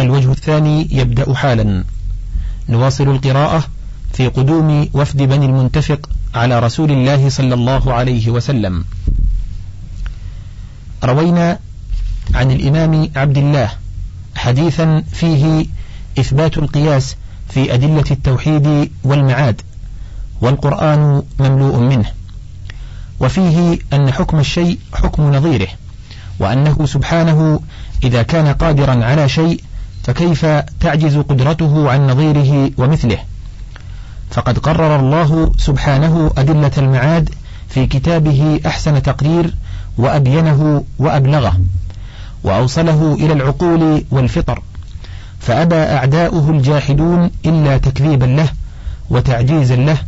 الوجه الثاني يبدأ حالا. نواصل القراءة في قدوم وفد بني المنتفق على رسول الله صلى الله عليه وسلم. روينا عن الإمام عبد الله حديثا فيه إثبات القياس في أدلة التوحيد والمعاد والقرآن مملوء منه وفيه أن حكم الشيء حكم نظيره وأنه سبحانه إذا كان قادرا على شيء فكيف تعجز قدرته عن نظيره ومثله؟ فقد قرر الله سبحانه أدلة المعاد في كتابه أحسن تقرير وأبينه وأبلغه وأوصله إلى العقول والفطر فأبى أعداؤه الجاحدون إلا تكذيبا له وتعجيزا له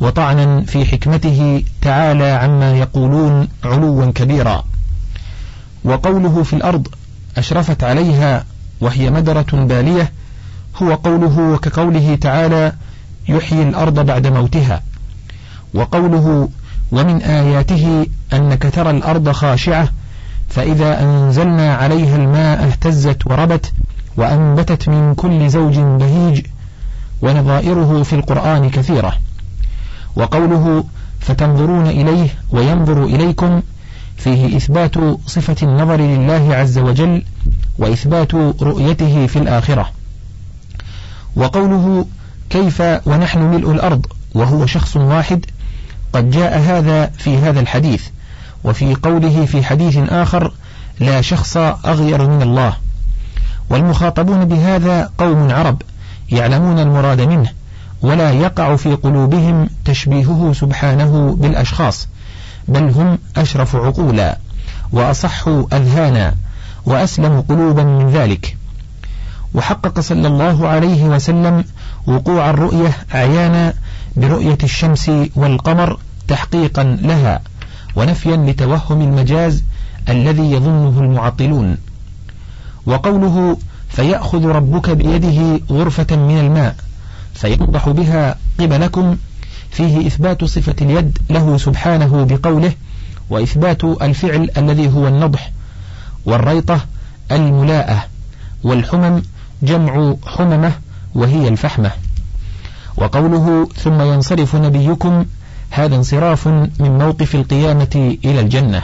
وطعنا في حكمته تعالى عما يقولون علوا كبيرا. وقوله في الأرض أشرفت عليها وهي مدرة بالية هو قوله وكقوله تعالى يحيي الأرض بعد موتها وقوله ومن آياته أنك ترى الأرض خاشعة فإذا أنزلنا عليها الماء اهتزت وربت وأنبتت من كل زوج بهيج ونظائره في القرآن كثيرة وقوله فتنظرون إليه وينظر إليكم فيه إثبات صفة النظر لله عز وجل وإثبات رؤيته في الآخرة. وقوله كيف ونحن ملء الأرض وهو شخص واحد قد جاء هذا في هذا الحديث. وفي قوله في حديث آخر لا شخص أغير من الله. والمخاطبون بهذا قوم عرب يعلمون المراد منه ولا يقع في قلوبهم تشبيهه سبحانه بالأشخاص بل هم أشرف عقولا وأصح أذهانا. وأسلم قلوبا من ذلك. وحقق صلى الله عليه وسلم وقوع الرؤية أعيانا برؤية الشمس والقمر تحقيقا لها ونفيا لتوهم المجاز الذي يظنه المعطلون. وقوله فيأخذ ربك بيده غرفة من الماء فينضح بها قبلكم فيه إثبات صفة اليد له سبحانه بقوله وإثبات الفعل الذي هو النضح والريطة الملاءة والحمم جمع حممة وهي الفحمة. وقوله ثم ينصرف نبيكم هذا انصراف من موقف القيامة إلى الجنة.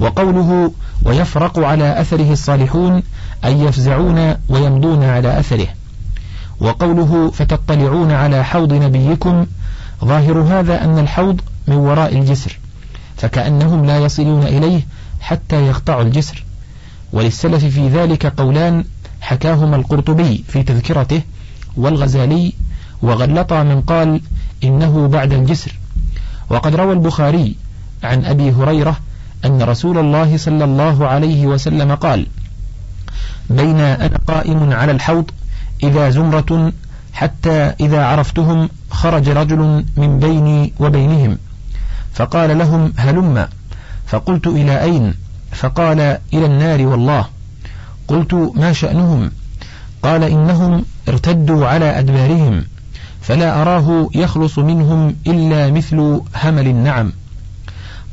وقوله ويفرق على أثره الصالحون أي يفزعون ويمضون على أثره. وقوله فتطلعون على حوض نبيكم ظاهر هذا أن الحوض من وراء الجسر فكأنهم لا يصلون إليه حتى يقطعوا الجسر. وللسلف في ذلك قولان حكاهما القرطبي في تذكرته والغزالي وغلط من قال إنه بعد الجسر. وقد روى البخاري عن أبي هريرة أن رسول الله صلى الله عليه وسلم قال بين أنا قائم على الحوض إذا زمرة حتى إذا عرفتهم خرج رجل من بيني وبينهم فقال لهم هلم. فقلت إلى أين؟ فقال إلى النار والله. قلت ما شأنهم؟ قال إنهم ارتدوا على أدبارهم فلا أراه يخلص منهم إلا مثل همل النعم.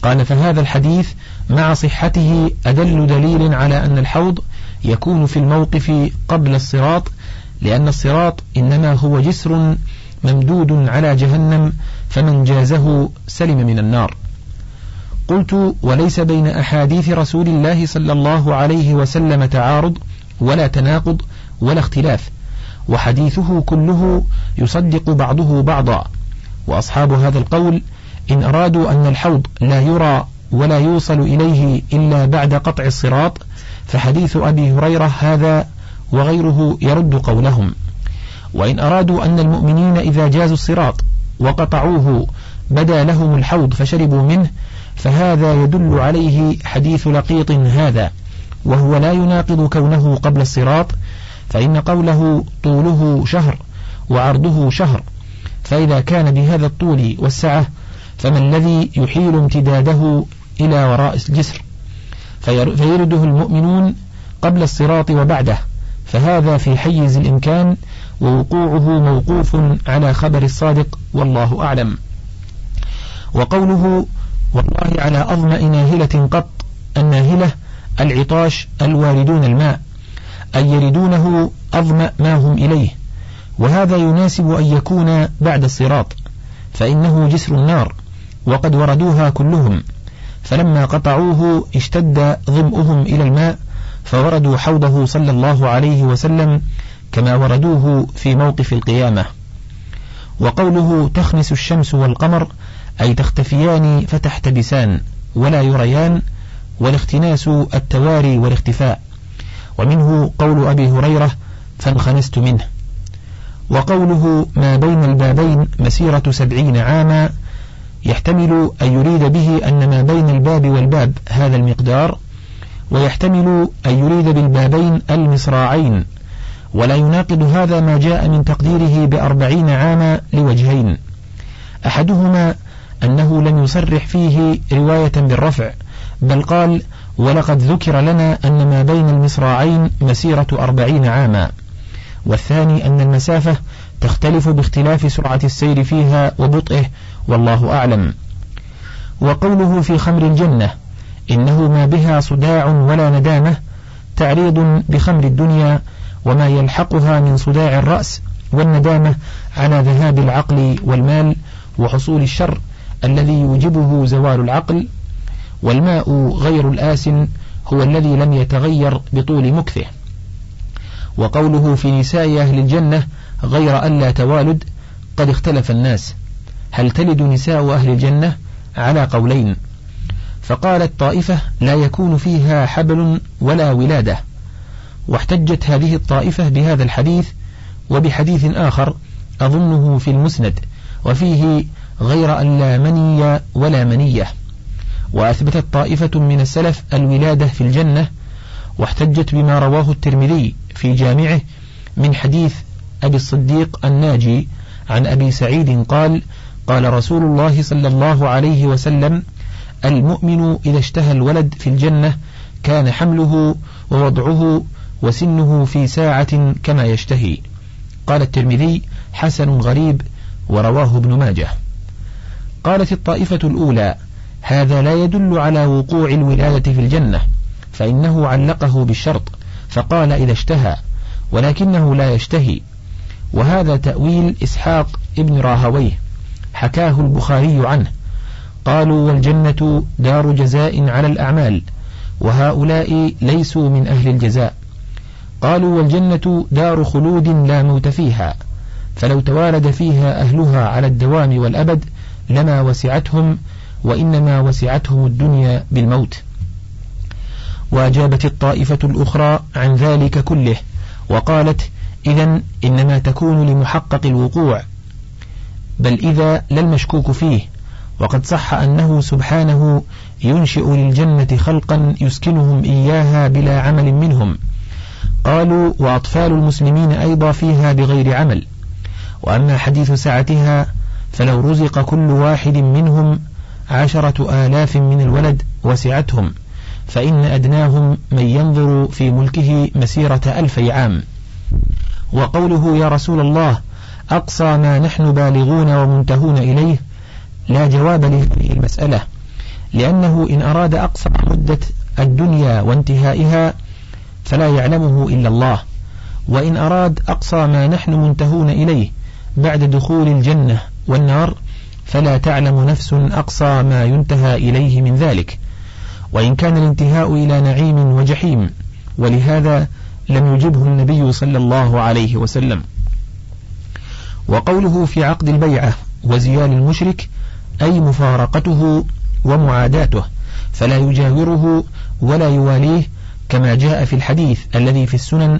قال فهذا الحديث مع صحته أدل دليل على أن الحوض يكون في الموقف قبل الصراط لأن الصراط إنما هو جسر ممدود على جهنم فمن جازه سلم من النار. قلت وليس بين أحاديث رسول الله صلى الله عليه وسلم تعارض ولا تناقض ولا اختلاف وحديثه كله يصدق بعضه بعضا وأصحاب هذا القول إن أرادوا أن الحوض لا يرى ولا يوصل إليه إلا بعد قطع الصراط فحديث أبي هريرة هذا وغيره يرد قولهم. وإن أرادوا أن المؤمنين إذا جازوا الصراط وقطعوه بدا لهم الحوض فشربوا منه فهذا يدل عليه حديث لقيط هذا وهو لا يناقض كونه قبل الصراط فإن قوله طوله شهر وعرضه شهر فإذا كان بهذا الطول والسعة فما الذي يحيل امتداده إلى وراء الجسر؟ فيرده المؤمنون قبل الصراط وبعده فهذا في حيز الإمكان ووقوعه موقوف على خبر الصادق والله أعلم. وقوله والله على أظمأ ناهلة قط الناهلة العطاش الواردون الماء أي يردونه أظمأ ما هم إليه وهذا يناسب أن يكون بعد الصراط فإنه جسر النار وقد وردوها كلهم فلما قطعوه اشتد ظمؤهم إلى الماء فوردوا حوضه صلى الله عليه وسلم كما وردوه في موقف القيامة. وقوله تخنس الشمس والقمر أي تختفيان فتحتبسان ولا يريان والاختناس التواري والاختفاء. ومنه قول أبي هريرة فانخنست منه وقوله ما بين البابين مسيرة سبعين عاما يحتمل أن يريد به أن ما بين الباب والباب هذا المقدار. ويحتمل أن يريد بالبابين المصراعين. ولا يناقض هذا ما جاء من تقديره بأربعين عاما لوجهين. أحدهما أنه لم يصرح فيه رواية بالرفع بل قال ولقد ذكر لنا أن ما بين المصراعين مسيرة أربعين عاما والثاني أن المسافة تختلف باختلاف سرعة السير فيها وبطئه والله أعلم. وقوله في خمر الجنة إنه ما بها صداع ولا ندامة تعريض بخمر الدنيا وما يلحقها من صداع الرأس والندامة على ذهاب العقل والمال وحصول الشر الذي يوجبه زوال العقل والماء غير الآسن هو الذي لم يتغير بطول مكثه. وقوله في نساء أهل الجنة غير ألا توالد قد اختلف الناس. هل تلد نساء أهل الجنة على قولين؟ فقالت طائفة لا يكون فيها حبل ولا ولادة. واحتجت هذه الطائفة بهذا الحديث وبحديث آخر أظنه في المسند وفيه غير أن لا مني ولا منية. وأثبتت طائفة من السلف الولادة في الجنة واحتجت بما رواه الترمذي في جامعه من حديث أبي الصديق الناجي عن أبي سعيد قال قال رسول الله صلى الله عليه وسلم المؤمن إذا اشتهى الولد في الجنة كان حمله ووضعه وسنه في ساعة كما يشتهي. قال الترمذي حسن غريب ورواه ابن ماجه. قالت الطائفة الأولى هذا لا يدل على وقوع الولادة في الجنة فإنه علقه بالشرط فقال إذا اشتهى ولكنه لا يشتهي. وهذا تأويل إسحاق ابن راهويه حكاه البخاري عنه. قالوا والجنة دار جزاء على الأعمال وهؤلاء ليسوا من أهل الجزاء. قالوا والجنة دار خلود لا موت فيها فلو توالد فيها أهلها على الدوام والأبد لما وسعتهم وإنما وسعتهم الدنيا بالموت. وأجابت الطائفة الأخرى عن ذلك كله وقالت إذا إنما تكون لمحقق الوقوع بل إذا لا المشكوك فيه. وقد صح أنه سبحانه ينشئ للجنة خلقا يسكنهم إياها بلا عمل منهم. قالوا وأطفال المسلمين أيضا فيها بغير عمل. وأما حديث سعتها فلو رزق كل واحد منهم عشرة آلاف من الولد وسعتهم فإن أدناهم من ينظر في ملكه مسيرة ألفي عام وقوله يا رسول الله أقصى ما نحن بالغون ومنتهون إليه لا جواب لهذه المسألة لأنه إن أراد أقصى مدة الدنيا وانتهائها فلا يعلمه إلا الله. وإن أراد أقصى ما نحن منتهون إليه بعد دخول الجنة والنار فلا تعلم نفس أقصى ما ينتهى إليه من ذلك. وإن كان الانتهاء إلى نعيم وجحيم ولهذا لم يجبه النبي صلى الله عليه وسلم. وقوله في عقد البيعة وزيان المشرك أي مفارقته ومعاداته فلا يجاوره ولا يواليه كما جاء في الحديث الذي في السنن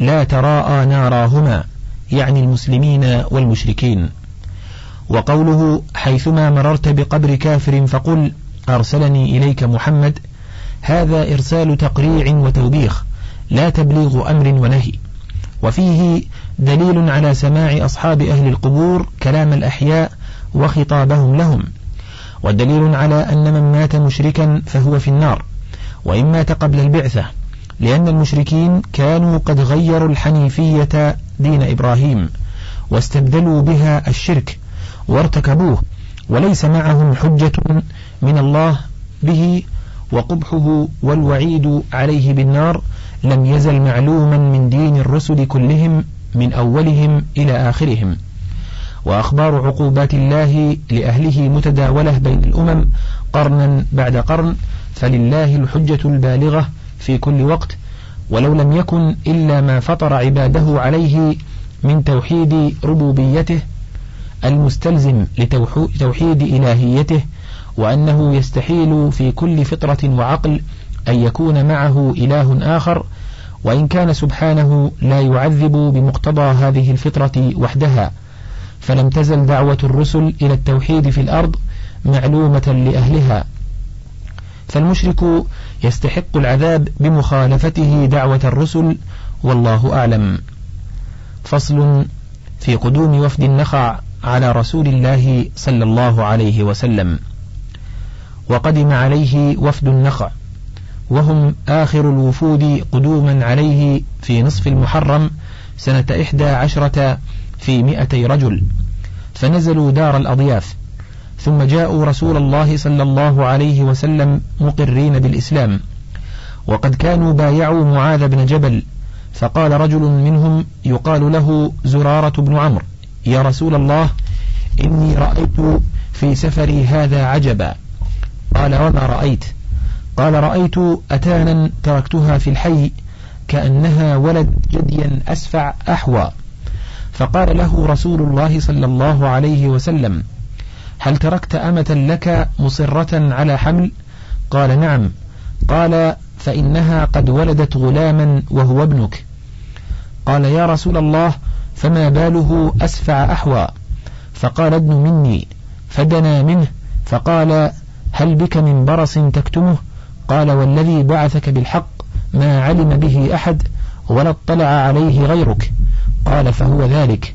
لا تراءى ناراهما يعني المسلمين والمشركين. وقوله حيثما مررت بقبر كافر فقل أرسلني إليك محمد هذا إرسال تقريع وتوبيخ لا تبليغ أمر ونهي. وفيه دليل على سماع أصحاب أهل القبور كلام الأحياء وخطابهم لهم. ودليل على أن من مات مشركا فهو في النار وإن مات قبل البعثة لأن المشركين كانوا قد غيروا الحنيفية دين إبراهيم واستبدلوا بها الشرك وارتكبوه وليس معهم حجة من الله به وقبحه والوعيد عليه بالنار لم يزل معلوما من دين الرسل كلهم من أولهم إلى آخرهم. وأخبار عقوبات الله لأهله متداولة بين الأمم قرنا بعد قرن فلله الحجة البالغة في كل وقت ولو لم يكن إلا ما فطر عباده عليه من توحيد ربوبيته المستلزم لتوحيد إلهيته وأنه يستحيل في كل فطرة وعقل أن يكون معه إله آخر وإن كان سبحانه لا يعذب بمقتضى هذه الفطرة وحدها. فلم تزل دعوة الرسل إلى التوحيد في الأرض معلومة لأهلها. فالمشرك يستحق العذاب بمخالفته دعوة الرسل والله أعلم. فصل في قدوم وفد النخع على رسول الله صلى الله عليه وسلم. وقدم عليه وفد النخع وهم آخر الوفود قدوما عليه في نصف المحرم سنة إحدى عشرة في مئتي رجل. فنزلوا دار الأضياف ثم جاءوا رسول الله صلى الله عليه وسلم مقرين بالإسلام. وقد كانوا بايعوا معاذ بن جبل فقال رجل منهم يقال له زرارة بن عمرو. يا رسول الله إني رأيت في سفري هذا عجبا. قال وما رأيت؟ قال رأيت أتانا تركتها في الحي كأنها ولد جديا أسفع أحوى. فقال له رسول الله صلى الله عليه وسلم هل تركت أمة لك مصرة على حمل؟ قال نعم. قال فإنها قد ولدت غلاما وهو ابنك. قال يا رسول الله فما باله أسفع أحوى. فقال ابن مني فدنا منه. فقال هل بك من برص تكتمه؟ قال والذي بعثك بالحق ما علم به أحد ولا اطلع عليه غيرك. قال فهو ذلك.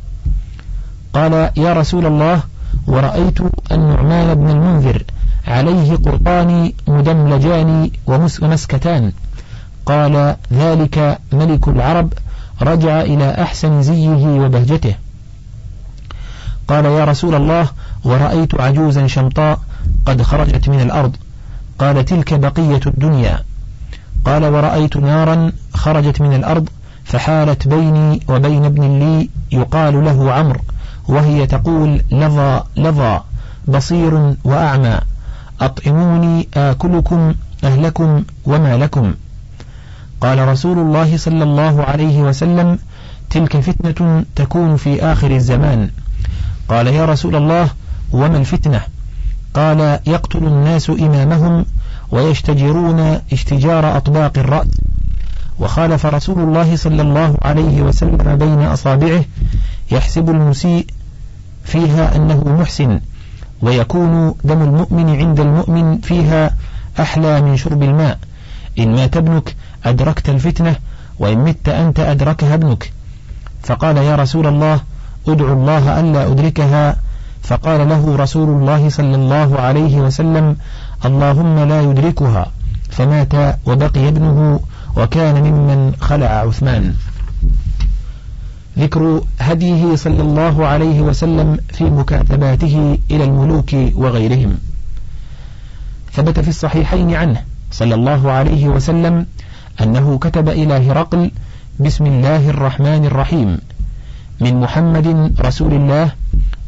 قال يا رسول الله ورأيت النعمان بن المنذر عليه قرطان مدملجان ومسكتان. قال ذلك ملك العرب رجع إلى أحسن زيه وبهجته. قال يا رسول الله ورأيت عجوزا شمطاء قد خرجت من الأرض قال تلك بقية الدنيا. قال ورأيت نارا خرجت من الأرض فحالت بيني وبين ابن لي يقال له عمرو وهي تقول لظى لظى بصير وأعمى أطعموني آكلكم أهلكم وما لكم. قال رسول الله صلى الله عليه وسلم تلك فتنة تكون في آخر الزمان. قال يا رسول الله وما الفتنة؟ قال يقتل الناس إمامهم ويشتجرون اشتجار أطباق الرأس. وخالف رسول الله صلى الله عليه وسلم بين أصابعه يحسب المسيء فيها أنه محسن ويكون دم المؤمن عند المؤمن فيها أحلى من شرب الماء. إن مات ابنك أدركت الفتنة وإن مت أنت أدركها ابنك. فقال يا رسول الله أدعو الله ألا أدركها. فقال له رسول الله صلى الله عليه وسلم اللهم لا يدركها. فمات وبقي ابنه وكان ممن خلع عثمان. ذكر هديه صلى الله عليه وسلم في مكاتباته إلى الملوك وغيرهم. ثبت في الصحيحين عنه صلى الله عليه وسلم أنه كتب إلى هرقل بسم الله الرحمن الرحيم من محمد رسول الله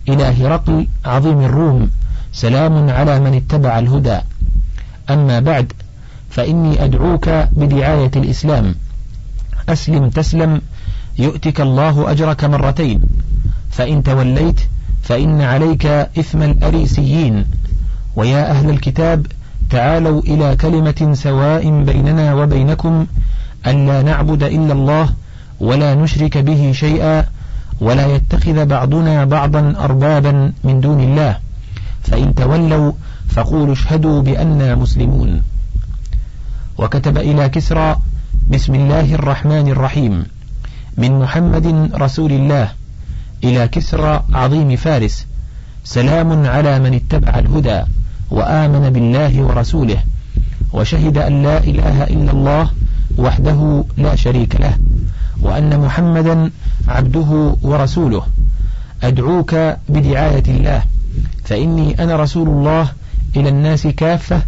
إلى هرقل عظيم الروم سلام على من اتبع الهدى. أما بعد فإني أدعوك بدعاية الإسلام. أسلم تسلم يؤتك الله أجرك مرتين. فإن توليت فإن عليك إثم الأريسيين. ويا أهل الكتاب تعالوا إلى كلمة سواء بيننا وبينكم ألا نعبد إلا الله ولا نشرك به شيئا ولا يتخذ بعضنا بعضا أربابا من دون الله. فإن تولوا فقولوا اشهدوا بأننا مسلمون. وكتب إلى كسرى بسم الله الرحمن الرحيم. من محمد رسول الله إلى كسرى عظيم فارس. سلام على من اتبع الهدى. وآمن بالله ورسوله وشهد أن لا إله إلا الله وحده لا شريك له وأن محمدا عبده ورسوله. أدعوك بدعاية الله فإني أنا رسول الله إلى الناس كافة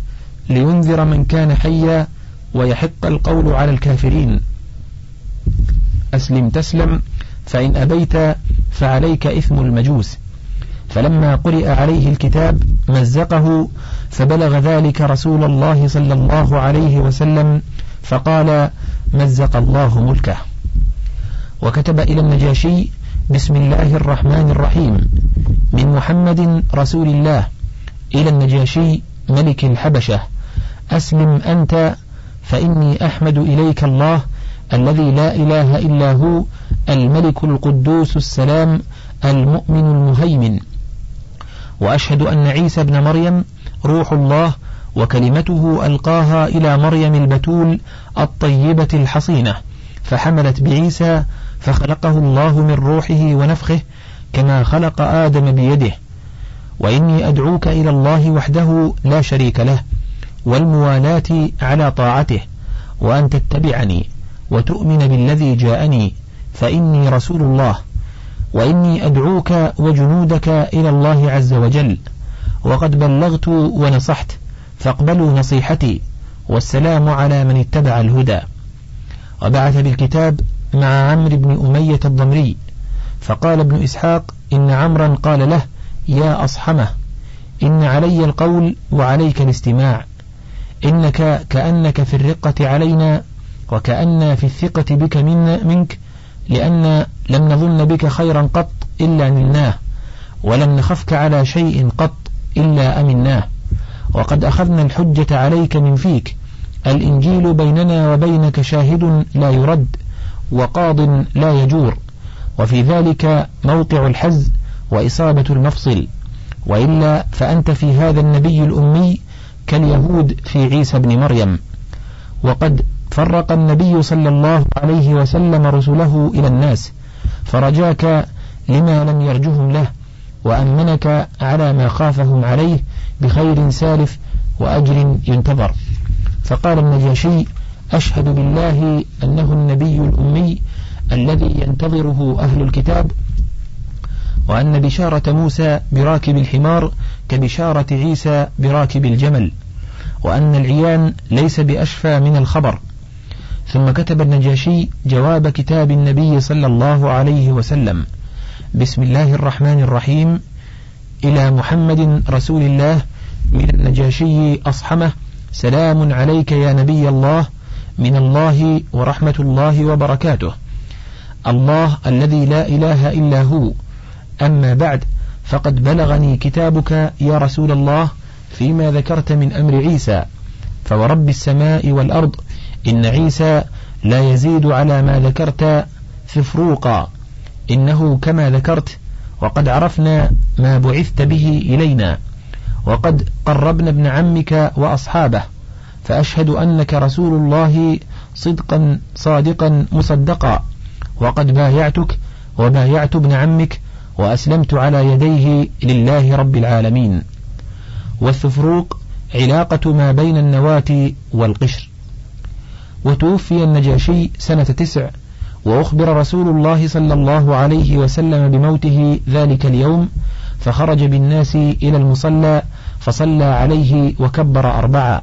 لينذر من كان حيا ويحق القول على الكافرين. أسلم تسلم فإن أبيت فعليك إثم المجوس. فلما قرئ عليه الكتاب مزقه فبلغ ذلك رسول الله صلى الله عليه وسلم فقال مزق الله ملكه. وكتب إلى النجاشي بسم الله الرحمن الرحيم. من محمد رسول الله. إلى النجاشي ملك الحبشة. أسلم أنت فإني أحمد إليك الله الذي لا إله إلا هو الملك القدوس السلام المؤمن المهيمن. وأشهد أن عيسى ابن مريم روح الله وكلمته ألقاها إلى مريم البتول الطيبة الحصينة فحملت بعيسى فخلقه الله من روحه ونفخه كما خلق آدم بيده. وإني أدعوك إلى الله وحده لا شريك له والموالاة على طاعته وأن تتبعني وتؤمن بالذي جاءني فإني رسول الله. وإني أدعوك وجنودك إلى الله عز وجل وقد بلغت ونصحت فاقبلوا نصيحتي والسلام على من اتبع الهدى. وبعث بالكتاب مع عمرو بن أمية الضمري فقال ابن إسحاق إن عمرا قال له يا أصحمه إن علي القول وعليك الاستماع إنك كأنك في الرقة علينا وكأن في الثقة بك من منك لأن لم نظن بك خيرا قط إلا نلناه ولم نخفك على شيء قط إلا أمناه وقد أخذنا الحجة عليك من فيك. الإنجيل بيننا وبينك شاهد لا يرد وقاض لا يجور. وفي ذلك موقع الحز وإصابة المفصل. وإلا فأنت في هذا النبي الأمي كاليهود في عيسى بن مريم. وقد فرق النبي صلى الله عليه وسلم رسله إلى الناس فرجاك لما لم يرجهم له وأمنك على ما خافهم عليه بخير سالف وأجر ينتظر. فقال النجاشي أشهد بالله أنه النبي الأمي الذي ينتظره أهل الكتاب وأن بشارة موسى براكب الحمار كبشارة عيسى براكب الجمل وأن العيان ليس بأشفى من الخبر. ثم كتب النجاشي جواب كتاب النبي صلى الله عليه وسلم. بسم الله الرحمن الرحيم. إلى محمد رسول الله من النجاشي أصحمه. سلام عليك يا نبي الله. من الله ورحمة الله وبركاته. الله الذي لا إله إلا هو. أما بعد فقد بلغني كتابك يا رسول الله فيما ذكرت من أمر عيسى. فورب السماء والأرض إن عيسى لا يزيد على ما ذكرت ففروقا إنه كما ذكرت وقد عرفنا ما بعثت به إلينا. وقد قربنا ابن عمك وأصحابه فأشهد أنك رسول الله صدقا صادقا مصدقا. وقد بايعتك وبايعت ابن عمك وأسلمت على يديه لله رب العالمين. والثفروق علاقة ما بين النواة والقشر. وتوفي النجاشي سنة تسع. وأخبر رسول الله صلى الله عليه وسلم بموته ذلك اليوم فخرج بالناس إلى المصلى فصلى عليه وكبر أربعة.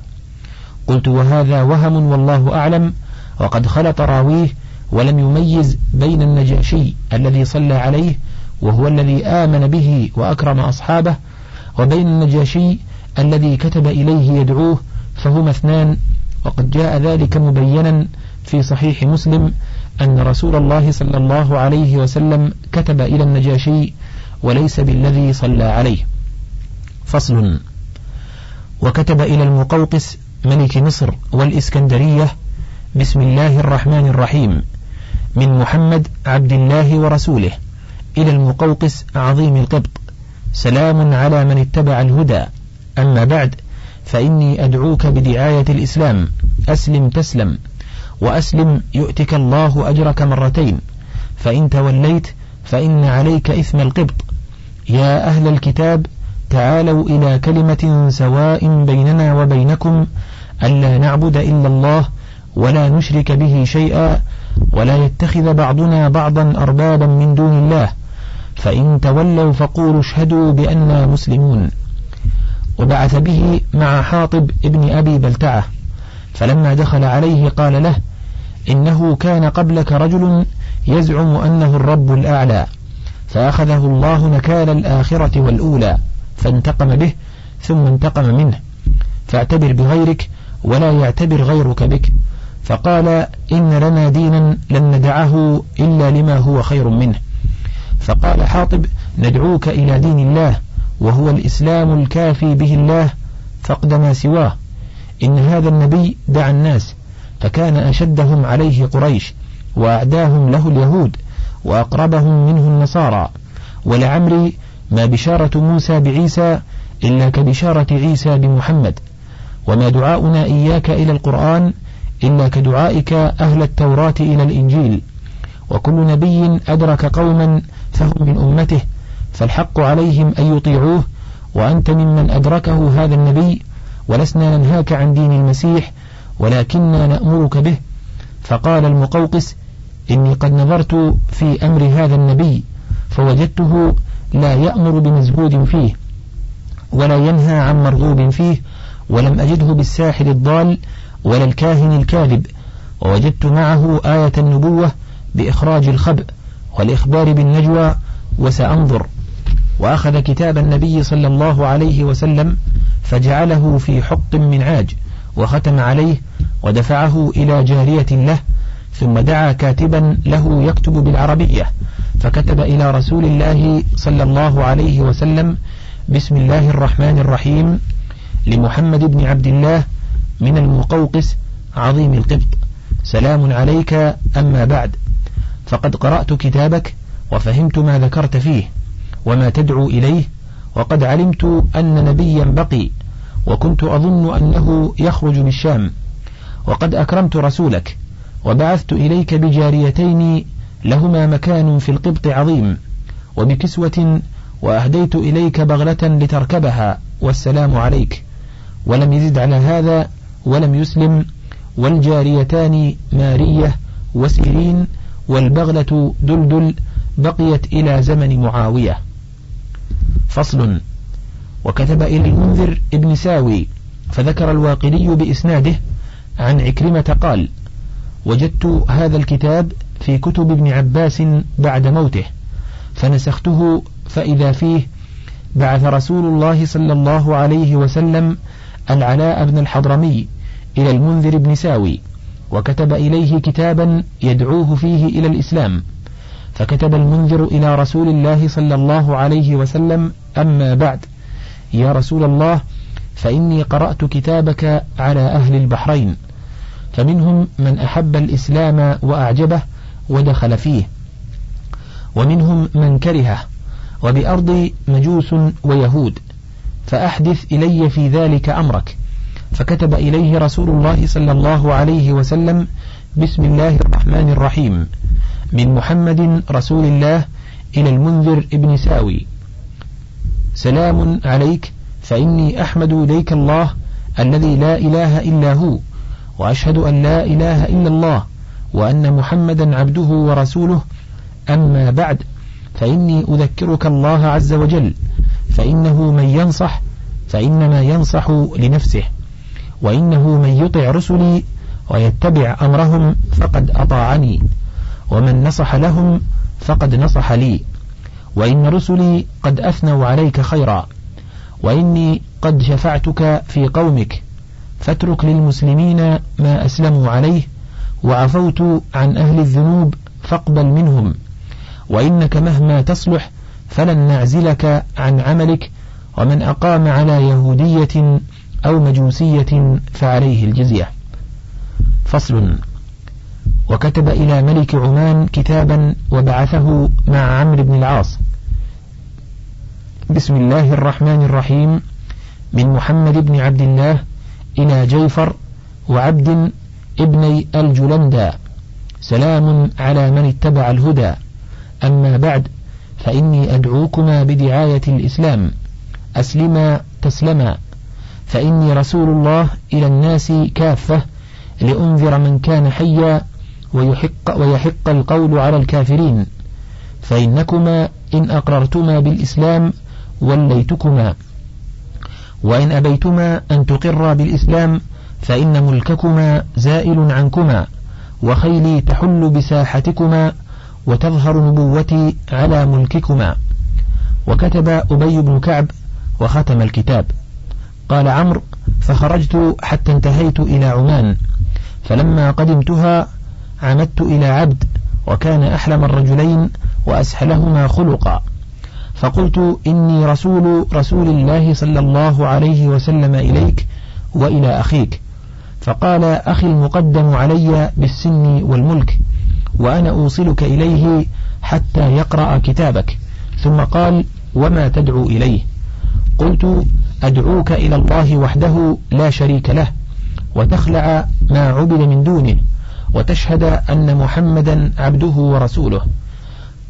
قلت وهذا وهم والله أعلم وقد خلط راويه ولم يميز بين النجاشي الذي صلى عليه وهو الذي آمن به وأكرم أصحابه وبين النجاشي الذي كتب إليه يدعوه فهما اثنان. وقد جاء ذلك مبينا في صحيح مسلم أن رسول الله صلى الله عليه وسلم كتب إلى النجاشي وليس بالذي صلى عليه. فصل وكتب إلى المقوقس ملك مصر والإسكندرية بسم الله الرحمن الرحيم من محمد عبد الله ورسوله إلى المقوقس عظيم القبط. سلام على من اتبع الهدى. أما بعد فإني أدعوك بدعاية الإسلام. أسلم تسلم. وأسلم يؤتك الله أجرك مرتين. فإن توليت فإن عليك إثم القبط. يا أهل الكتاب تعالوا إلى كلمة سواء بيننا وبينكم. ألا نعبد إلا الله ولا نشرك به شيئا ولا يتخذ بعضنا بعضا أربابا من دون الله. فإن تولوا فقولوا اشهدوا بأننا مسلمون. وبعث به مع حاطب ابن أبي بلتعة فلما دخل عليه قال له إنه كان قبلك رجل يزعم أنه الرب الأعلى فأخذه الله نكال الآخرة والأولى فانتقم به ثم انتقم منه فاعتبر بغيرك ولا يعتبر غيرك بك فقال إن لنا دينا لن ندعه إلا لما هو خير منه فقال حاطب ندعوك إلى دين الله وهو الإسلام الكافي به الله فقد ما سواه. إن هذا النبي دعا الناس فكان أشدهم عليه قريش وأعداهم له اليهود وأقربهم منه النصارى. ولعمري ما بشارة موسى بعيسى إلا كبشارة عيسى بمحمد وما دعاؤنا إياك إلى القرآن إلا كدعائك أهل التوراة إلى الإنجيل. وكل نبي أدرك قوما فهم من أمته فالحق عليهم أن يطيعوه وأنت ممن أدركه هذا النبي ولسنا ننهاك عن دين المسيح ولكننا نأمرك به. فقال المقوقس إني قد نظرت في أمر هذا النبي فوجدته لا يأمر بمزهود فيه ولا ينهى عن مرغوب فيه ولم أجده بالساحر الضال ولا الكاهن الكاذب. ووجدت معه آية النبوة بإخراج الخبء والإخبار بالنجوى وسأنظر. وأخذ كتاب النبي صلى الله عليه وسلم فجعله في حق من عاج وختم عليه ودفعه إلى جارية له ثم دعا كاتبا له يكتب بالعربية فكتب إلى رسول الله صلى الله عليه وسلم بسم الله الرحمن الرحيم لمحمد بن عبد الله من المقوقس عظيم القبط سلام عليك أما بعد فقد قرأت كتابك وفهمت ما ذكرت فيه. وما تدعو إليه وقد علمت أن نبيا بقي وكنت أظن أنه يخرج بالشام وقد أكرمت رسولك وبعثت إليك بجاريتين لهما مكان في القبط عظيم وبكسوة وأهديت إليك بغلة لتركبها والسلام عليك. ولم يزد على هذا ولم يسلم والجاريتان مارية وسيرين والبغلة دلدل بقيت إلى زمن معاوية. فصل. وكتب إلى المنذر ابن ساوي فذكر الواقدي بإسناده عن عكرمة قال وجدت هذا الكتاب في كتب ابن عباس بعد موته فنسخته فإذا فيه بعث رسول الله صلى الله عليه وسلم العلاء بن الحضرمي إلى المنذر بن ساوي وكتب إليه كتابا يدعوه فيه إلى الإسلام. فكتب المنذر إلى رسول الله صلى الله عليه وسلم أما بعد يا رسول الله فإني قرأت كتابك على أهل البحرين فمنهم من أحب الإسلام وأعجبه ودخل فيه ومنهم من كرهه وبأرض مجوس ويهود فأحدث إلي في ذلك أمرك فكتب إليه رسول الله صلى الله عليه وسلم بسم الله الرحمن الرحيم من محمد رسول الله إلى المنذر ابن ساوي. سلام عليك فإني أحمد إليك الله الذي لا إله إلا هو وأشهد أن لا إله إلا الله وأن محمدا عبده ورسوله. أما بعد فإني أذكرك الله عز وجل فإنه من ينصح فإنما ينصح لنفسه وإنه من يطع رسلي ويتبع أمرهم فقد أطاعني. ومن نصح لهم فقد نصح لي. وإن رسلي قد أثنوا عليك خيرا. وإني قد شفعتك في قومك. فاترك للمسلمين ما أسلموا عليه وعفوت عن أهل الذنوب فاقبل منهم. وإنك مهما تصلح فلن نعزلك عن عملك ومن أقام على يهودية أو مجوسية فعليه الجزية. فصل. وكتب إلى ملك عمان كتابا وبعثه مع عمرو بن العاص. بسم الله الرحمن الرحيم. من محمد بن عبد الله إلى جيفر وعبد ابني الجلندا سلام على من اتبع الهدى. أما بعد فإني أدعوكما بدعاية الإسلام. أسلما تسلما. فإني رسول الله إلى الناس كافة لأنذر من كان حيا ويحق, ويحق القول على الكافرين فإنكما إن أقررتما بالإسلام وليتكما. وإن أبيتما أن تقرا بالإسلام فإن ملككما زائل عنكما وخيلي تحل بساحتكما وتظهر نبوتي على ملككما. وكتب أبي بن كعب وختم الكتاب. قال عمرو فخرجت حتى انتهيت إلى عمان فلما قدمتها عمدت إلى عبد وكان أحلم الرجلين وأسهلهما خلقا. فقلت إني رسول رسول الله صلى الله عليه وسلم إليك وإلى أخيك. فقال أخي المقدم علي بالسن والملك وأنا أوصلك إليه حتى يقرأ كتابك. ثم قال وما تدعو إليه؟ قلت أدعوك إلى الله وحده لا شريك له وتخلع ما عبد من دونه. وتشهد أن محمدا عبده ورسوله.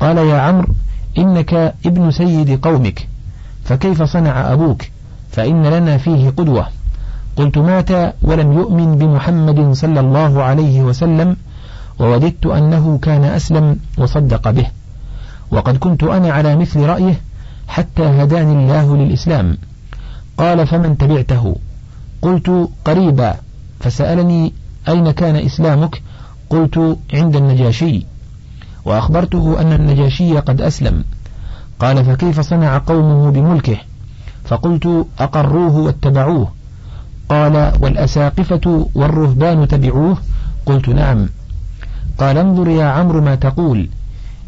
قال يا عمرو إنك ابن سيد قومك فكيف صنع أبوك؟ فإن لنا فيه قدوة. قلت مات ولم يؤمن بمحمد صلى الله عليه وسلم ووددت أنه كان أسلم وصدق به. وقد كنت أنا على مثل رأيه حتى هداني الله للإسلام. قال فمن تبعته؟ قلت قريبا فسألني أين كان إسلامك؟ قلت عند النجاشي وأخبرته أن النجاشي قد أسلم. قال فكيف صنع قومه بملكه؟ فقلت أقروه واتبعوه. قال والأساقفة والرهبان تبعوه؟ قلت نعم. قال انظر يا عمرو ما تقول.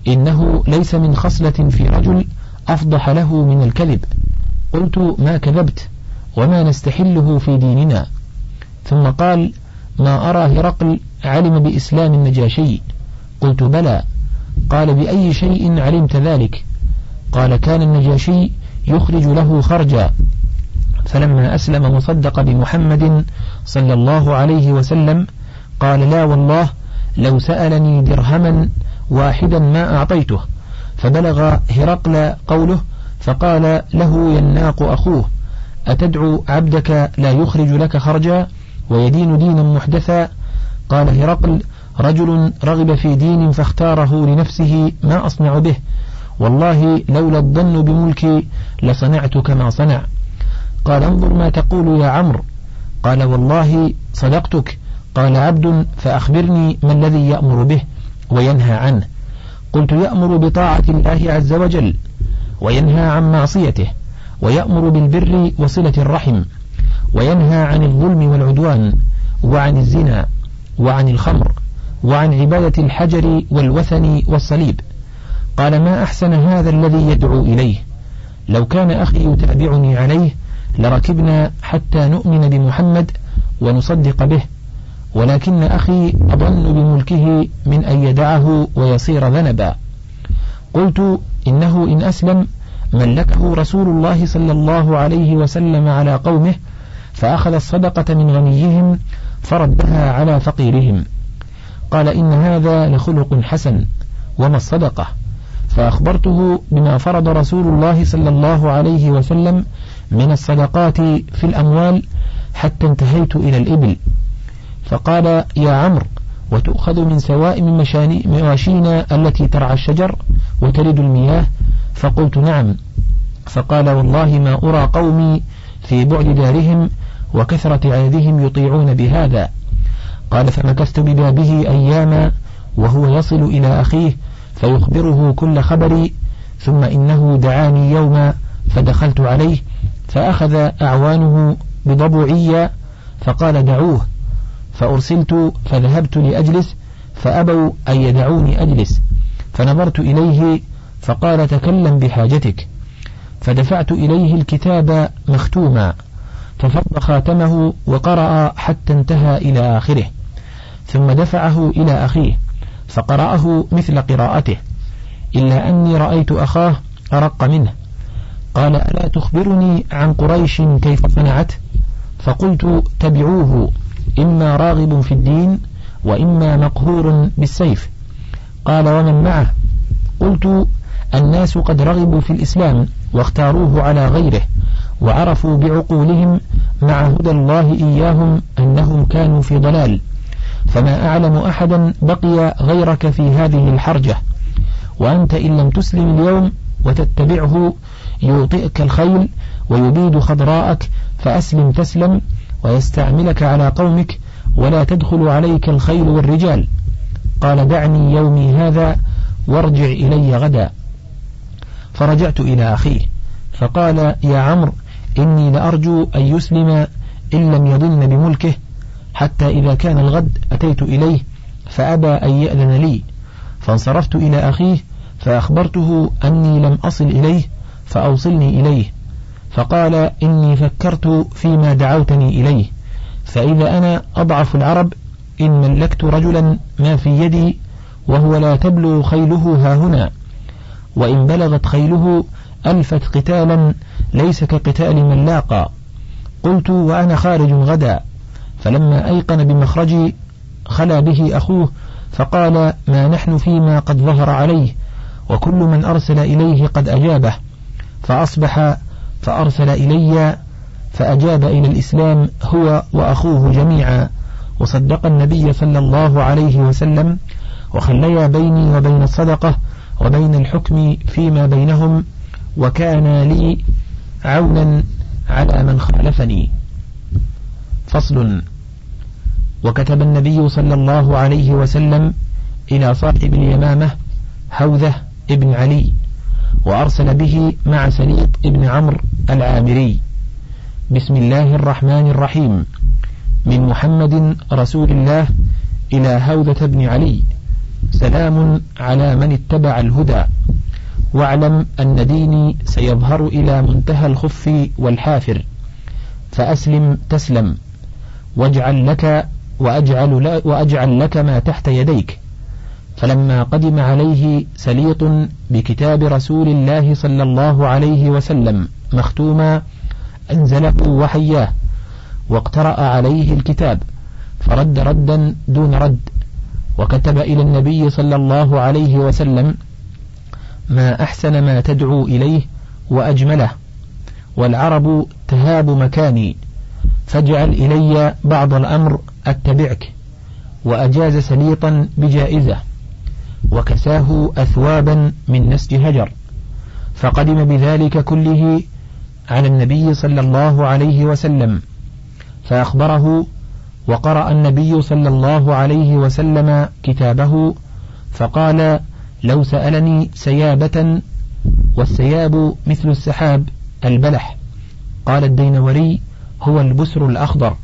إنه ليس من خصلة في رجل أفضح له من الكذب. قلت ما كذبت وما نستحله في ديننا. ثم قال ما أرى هرقل علم بإسلام النجاشي. قلت بلى. قال بأي شيء علمت ذلك؟ قال كان النجاشي يخرج له خرجا. فلما أسلم مصدق بمحمد صلى الله عليه وسلم قال لا والله لو سألني درهما واحدا ما أعطيته. فبلغ هرقل قوله فقال له يناق أخوه أتدعو عبدك لا يخرج لك خرجا؟ ويدين دينا محدثا؟ قال هرقل رجل رغب في دين فاختاره لنفسه ما أصنع به. والله لولا الظن بملكي لصنعت كما صنع. قال انظر ما تقول يا عمرو. قال والله صدقتك. قال عبد فأخبرني ما الذي يأمر به وينهى عنه. قلت يأمر بطاعة الله عز وجل وينهى عن معصيته ويأمر بالبر وصلة الرحم وينهى عن الظلم والعدوان وعن الزنا وعن الخمر وعن عبادة الحجر والوثن والصليب. قال ما أحسن هذا الذي يدعو إليه؟ لو كان أخي يتابعني عليه لركبنا حتى نؤمن بمحمد ونصدق به ولكن أخي أظن بملكه من أن يدعه ويصير ذنبا. قلت إنه إن أسلم ملكه رسول الله صلى الله عليه وسلم على قومه فأخذ الصدقة من غنيهم فردها على فقيرهم. قال إن هذا لخلق حسن وما الصدقة. فأخبرته بما فرض رسول الله صلى الله عليه وسلم من الصدقات في الأموال حتى انتهيت إلى الإبل. فقال يا عمرو وتؤخذ من سوائم مواشينا التي ترعى الشجر وتلد المياه؟ فقلت نعم. فقال والله ما أرى قومي في بعد دارهم وكثرة عددهم يطيعون بهذا. قال فمكثت ببابه أياما وهو يصل إلى أخيه فيخبره كل خبري ثم إنه دعاني يوما فدخلت عليه فأخذ أعوانه بضبعية فقال دعوه فأرسلت فذهبت لأجلس فأبوا أن يدعوني أجلس. فنظرت إليه فقال تكلم بحاجتك فدفعت إليه الكتاب مختوما. ففض خاتمه وقرأ حتى انتهى إلى آخره ثم دفعه إلى أخيه فقرأه مثل قراءته إلا أني رأيت أخاه أرق منه قال ألا تخبرني عن قريش كيف صنعت؟ فقلت تبعوه إما راغب في الدين وإما مقهور بالسيف قال ومن معه؟ قلت الناس قد رغبوا في الإسلام واختاروه على غيره وعرفوا بعقولهم مع هدى الله إياهم أنهم كانوا في ضلال. فما أعلم أحدا بقي غيرك في هذه الحرجة. وأنت إن لم تسلم اليوم وتتبعه يوطئك الخيل ويبيد خضراءك فأسلم تسلم ويستعملك على قومك ولا تدخل عليك الخيل والرجال. قال دعني يومي هذا وارجع إلي غدا. فرجعت إلى أخيه فقال يا عمرو إني لأرجو أن يسلم إن لم يضن بملكه حتى إذا كان الغد أتيت إليه فأبى أن يأذن لي. فانصرفت إلى أخيه فأخبرته أني لم أصل إليه فأوصلني إليه. فقال إني فكرت فيما دعوتني إليه. فإذا أنا أضعف العرب إن ملكت رجلا ما في يدي وهو لا تبلغ خيله ها هنا. وإن بلغت خيله ألفت قتالا ليس كقتال من لاقى. قلت وأنا خارج غدا. فلما أيقن بمخرجي خلا به أخوه فقال ما نحن فيما قد ظهر عليه وكل من أرسل إليه قد أجابه. فأصبح فأرسل إلي فأجاب إلى الإسلام هو وأخوه جميعا. وصدق النبي صلى الله عليه وسلم وخليا بيني وبين الصدقة وبين الحكم فيما بينهم وكان لي عونا على من خالفني. فصل. وكتب النبي صلى الله عليه وسلم إلى صاحب اليمامة حوذة ابن علي وأرسل به مع سليط ابن عمرو العامري. بسم الله الرحمن الرحيم. من محمد رسول الله إلى هوذة بن علي. سلام على من اتبع الهدى. واعلم أن ديني سيظهر إلى منتهى الخف والحافر. فأسلم تسلم. واجعل لك وأجعل, وأجعل لك ما تحت يديك. فلما قدم عليه سليط بكتاب رسول الله صلى الله عليه وسلم مختوما أنزله وحياه واقترأ عليه الكتاب فرد ردا دون رد وكتب إلى النبي صلى الله عليه وسلم ما أحسن ما تدعو إليه وأجمله. والعرب تهاب مكاني فاجعل إلي بعض الأمر أتبعك وأجاز سليطا بجائزة وكساه أثوابا من نسج هجر. فقدم بذلك كله على النبي صلى الله عليه وسلم فأخبره وقرأ النبي صلى الله عليه وسلم كتابه فقال لو سألني سيابة والسياب مثل السحاب البلح. قال الدينوري هو البسر الأخضر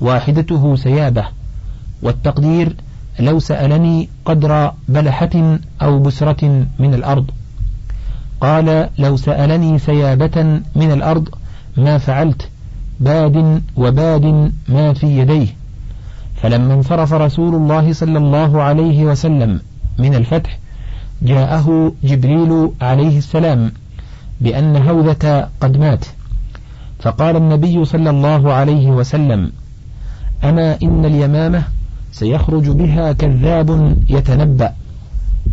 واحدته سيابة. والتقدير لو سألني قدر بلحة أو بسرة من الأرض. قال لو سألني سيابة من الأرض ما فعلت باد وباد ما في يديه. فلما انصرف رسول الله صلى الله عليه وسلم من الفتح جاءه جبريل عليه السلام بأن هوذة قد مات. فقال النبي صلى الله عليه وسلم أما إن اليمامة سيخرج بها كذاب يتنبأ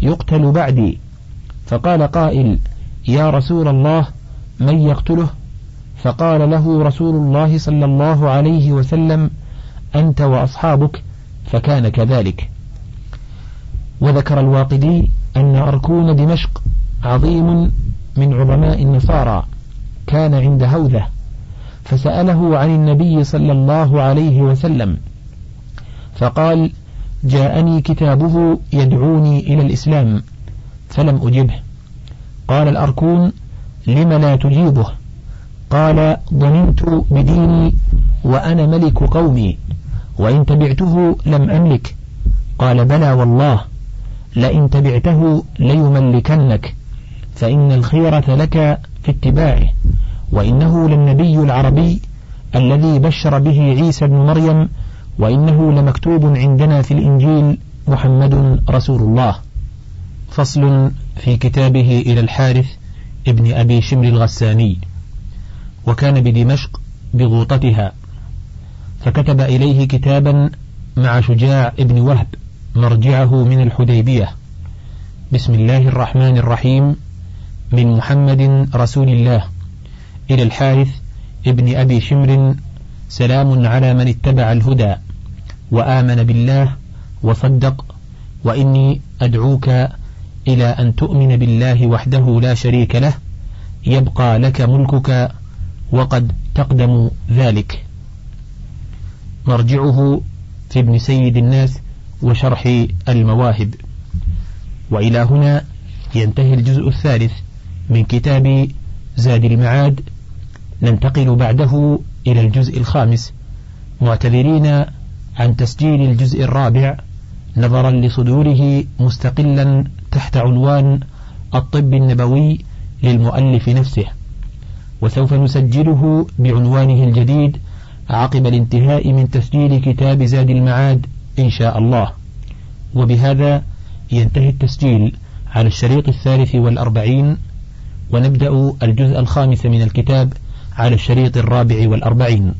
يقتل بعدي. فقال قائل يا رسول الله من يقتله؟ فقال له رسول الله صلى الله عليه وسلم أنت وأصحابك فكان كذلك. وذكر الواقدي أن أركون دمشق عظيم من عظماء النصارى. كان عند هوذة فسأله عن النبي صلى الله عليه وسلم. فقال جاءني كتابه يدعوني إلى الإسلام فلم أجبه. قال الأركون لم لا تجيبه؟ قال ضننت بديني وأنا ملك قومي وإن تبعته لم أملك. قال بلى والله. لئن تبعته ليملكنك فإن الخيرة لك في اتباعه وإنه للنبي العربي الذي بشر به عيسى بن مريم وإنه لمكتوب عندنا في الإنجيل محمد رسول الله. فصل في كتابه إلى الحارث ابن أبي شمر الغساني وكان بدمشق بغوطتها فكتب إليه كتابا مع شجاع ابن وهب. مرجعه من الحديبية. بسم الله الرحمن الرحيم. من محمد رسول الله إلى الحارث ابن أبي شمر. سلام على من اتبع الهدى وآمن بالله وصدق. وإني أدعوك إلى أن تؤمن بالله وحده لا شريك له. يبقى لك ملكك وقد تقدم ذلك. مرجعه في ابن سيد الناس وشرح المواهب. وإلى هنا ينتهي الجزء الثالث من كتاب زاد المعاد. ننتقل بعده إلى الجزء الخامس. معتذرين عن تسجيل الجزء الرابع نظرا لصدوره مستقلا تحت عنوان الطب النبوي للمؤلف نفسه. وسوف نسجله بعنوانه الجديد عقب الانتهاء من تسجيل كتاب زاد المعاد. إن شاء الله. وبهذا ينتهي التسجيل على الشريط الثالث والأربعين ونبدأ الجزء الخامس من الكتاب على الشريط الرابع والأربعين.